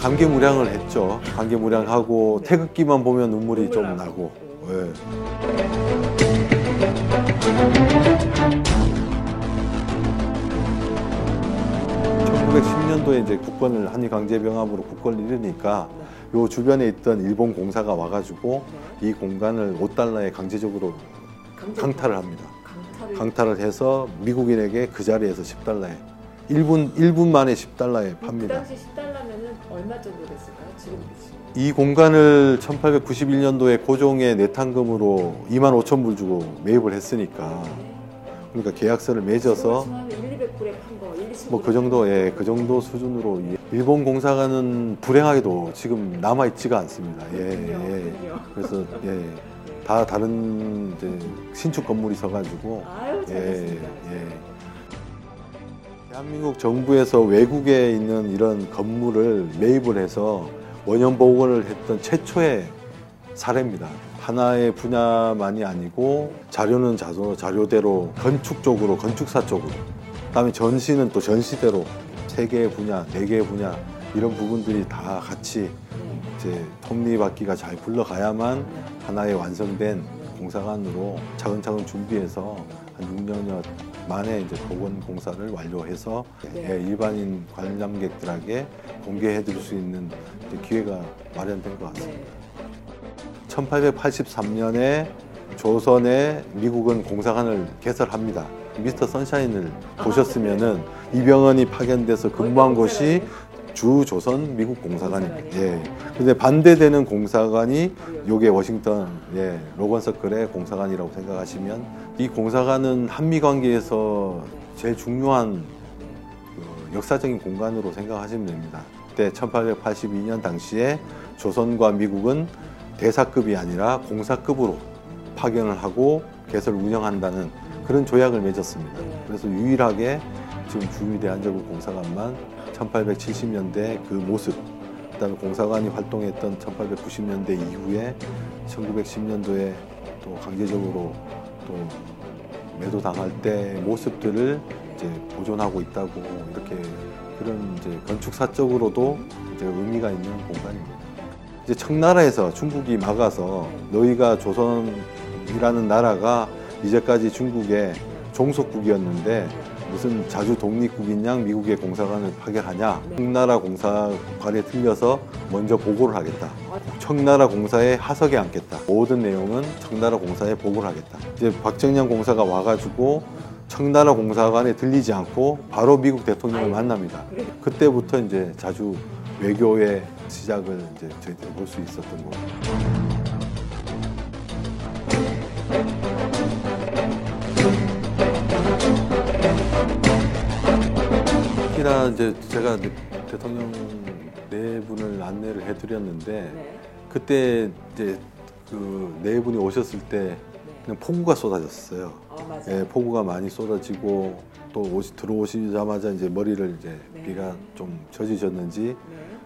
감개무량을 했죠. 감개무량하고 태극기만 보면 눈물이 눈물 좀 나고. 예. 1910년도에 이제 국권을 한일 강제병합으로 국권을 잃으니까 요 주변에 있던 일본 공사가 와가지고 이 공간을 5달러에 강제적으로 강제- 강탈을 합니다. 강탈을 강탈을 해서 미국인에게 그 자리에서 10달러에 1분 1분 만에 10달러에 그 팝니다. 당시 10달러면은 얼마 정도 됐을까요? 지금. 이 공간을 1891년도에 고종의 내탕금으로 2만 5천 불 주고 매입을 했으니까 그러니까 계약서를 맺어서 지금 하면 1, 200불에 판 거, 1, 2천 뭐그 정도 예, 그 정도 수준으로 이- 일본 공사관은 불행하게도 지금 남아 있지가 않습니다. 예, 예. 그래서 예, 다 다른 이제 신축 건물이 서가지고 아유 예, 잘했습니다. 예. 대한민국 정부에서 외국에 있는 이런 건물을 매입을 해서 원형 복원을 했던 최초의 사례입니다. 하나의 분야만이 아니고 자료는 자료, 자료대로 건축 쪽으로 건축사 쪽으로 그다음에 전시는 또 전시대로 세 개의 분야, 네 개의 분야 이런 부분들이 다 같이 네. 이제 톱니바퀴가 잘 굴러가야만 하나의 완성된 공사관으로 차근차근 준비해서 한 6년여 만에 이제 복원 공사를 완료해서 네. 예, 일반인 관람객들에게 공개해 드릴 수 있는 기회가 마련된 것 같습니다. 네. 1883년에 조선에 미국은 공사관을 개설합니다. 미스터 선샤인을 아, 보셨으면은 이병헌이 파견돼서 근무한 곳이 주 조선 미국 공사관입니다. 예. 근데 반대되는 공사관이 요게 워싱턴 예, 로건 서클의 공사관이라고 생각하시면 이 공사관은 한미 관계에서 제일 중요한 그 역사적인 공간으로 생각하시면 됩니다. 그때 1882년 당시에 조선과 미국은 대사급이 아니라 공사급으로 파견을 하고 개설 운영한다는 그런 조약을 맺었습니다. 그래서 유일하게 지금 주미대한제국 공사관만 1870년대 그 모습, 그다음에 공사관이 활동했던 1890년대 이후에 1910년도에 또 강제적으로 또 매도 당할 때 모습들을 이제 보존하고 있다고 이렇게 그런 이제 건축사적으로도 이제 의미가 있는 공간입니다. 이제 청나라에서 중국이 막아서 너희가 조선이라는 나라가 이제까지 중국의 종속국이었는데 무슨 자주 독립국인 양 미국의 공사관을 파견하냐 청나라 공사관에 들려서 먼저 보고를 하겠다 청나라 공사에 하석에 앉겠다 모든 내용은 청나라 공사에 보고를 하겠다 이제 박정량 공사가 와가지고 청나라 공사관에 들리지 않고 바로 미국 대통령을. 만납니다. 그때부터 이제 자주 외교의 시작을 이제 저희들이 볼 수 있었던 거고. 특히나 이제 제가 대통령 네 분을 안내를 해드렸는데 네. 그때 이제 그 네 분이 오셨을 때 그냥 폭우가 쏟아졌어요. 아 맞아요. 예, 폭우가 많이 쏟아지고 또 오시, 들어오시자마자 이제 머리를 이제 네. 비가 좀 젖으셨는지 네.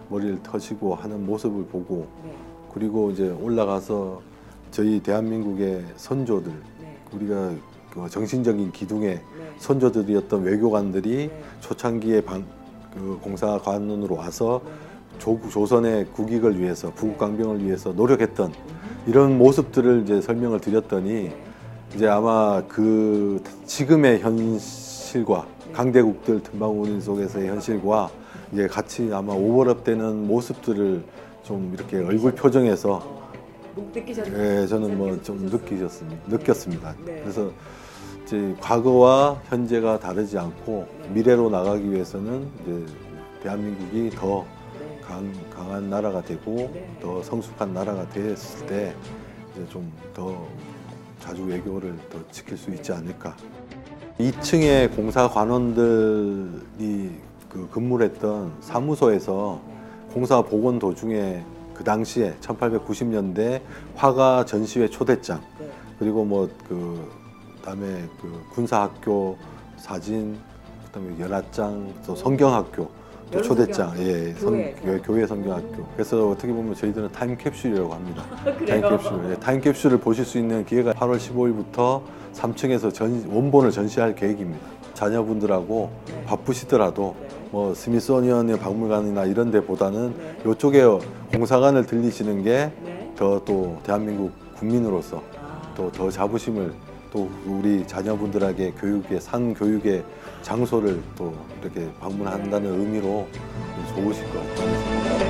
머리를 터시고 하는 모습을 보고 네. 그리고 이제 올라가서 저희 대한민국의 선조들 네. 우리가 그 정신적인 기둥의 네. 선조들이었던 외교관들이 네. 초창기에 방, 그 공사관으로 와서 네. 조, 조선의 국익을 위해서 부국강병을 위해서 노력했던 음. 이런 모습들을 이제 설명을 드렸더니 이제 아마 그 지금의 현실과 강대국들 틈바구니 속에서의 현실과 이제 같이 아마 오버랩되는 모습들을 좀 이렇게 얼굴 표정에서 못 느끼셨나요? 예, 저는 뭐 좀 느끼셨습니다. 느꼈습니다. 네. 그래서 이제 과거와 현재가 다르지 않고 미래로 나가기 위해서는 이제 대한민국이 더 네. 강, 강한 나라가 되고 네. 더 성숙한 나라가 됐을 때 이제 좀 더 자주 외교를 더 지킬 수 있지 않을까. 2층에 공사 관원들이 그 근무를 했던 사무소에서 공사 복원 도중에 그 당시에 1890년대 화가 전시회 초대장 네. 그리고 뭐그 그다음에 그 군사학교 사진 그다음에 연합장 또 성경학교 또 초대장. 예, 성, 교회에서. 교회, 성경학교 그래서 어떻게 보면 저희들은 타임캡슐이라고 합니다. 타임캡슐 예, 타임캡슐을 보실 수 있는 기회가 8월 15일부터 3층에서 전, 원본을 전시할 계획입니다 자녀분들하고 네. 바쁘시더라도 네. 뭐 스미소니언의 박물관이나 이런 데보다는 네. 이쪽에 공사관을 들리시는 게 네. 더또 대한민국 국민으로서 아. 또더 자부심을 또 우리 자녀분들에게 교육의 산 교육의 장소를 또 이렇게 방문한다는 의미로 좋으실 것 같아요.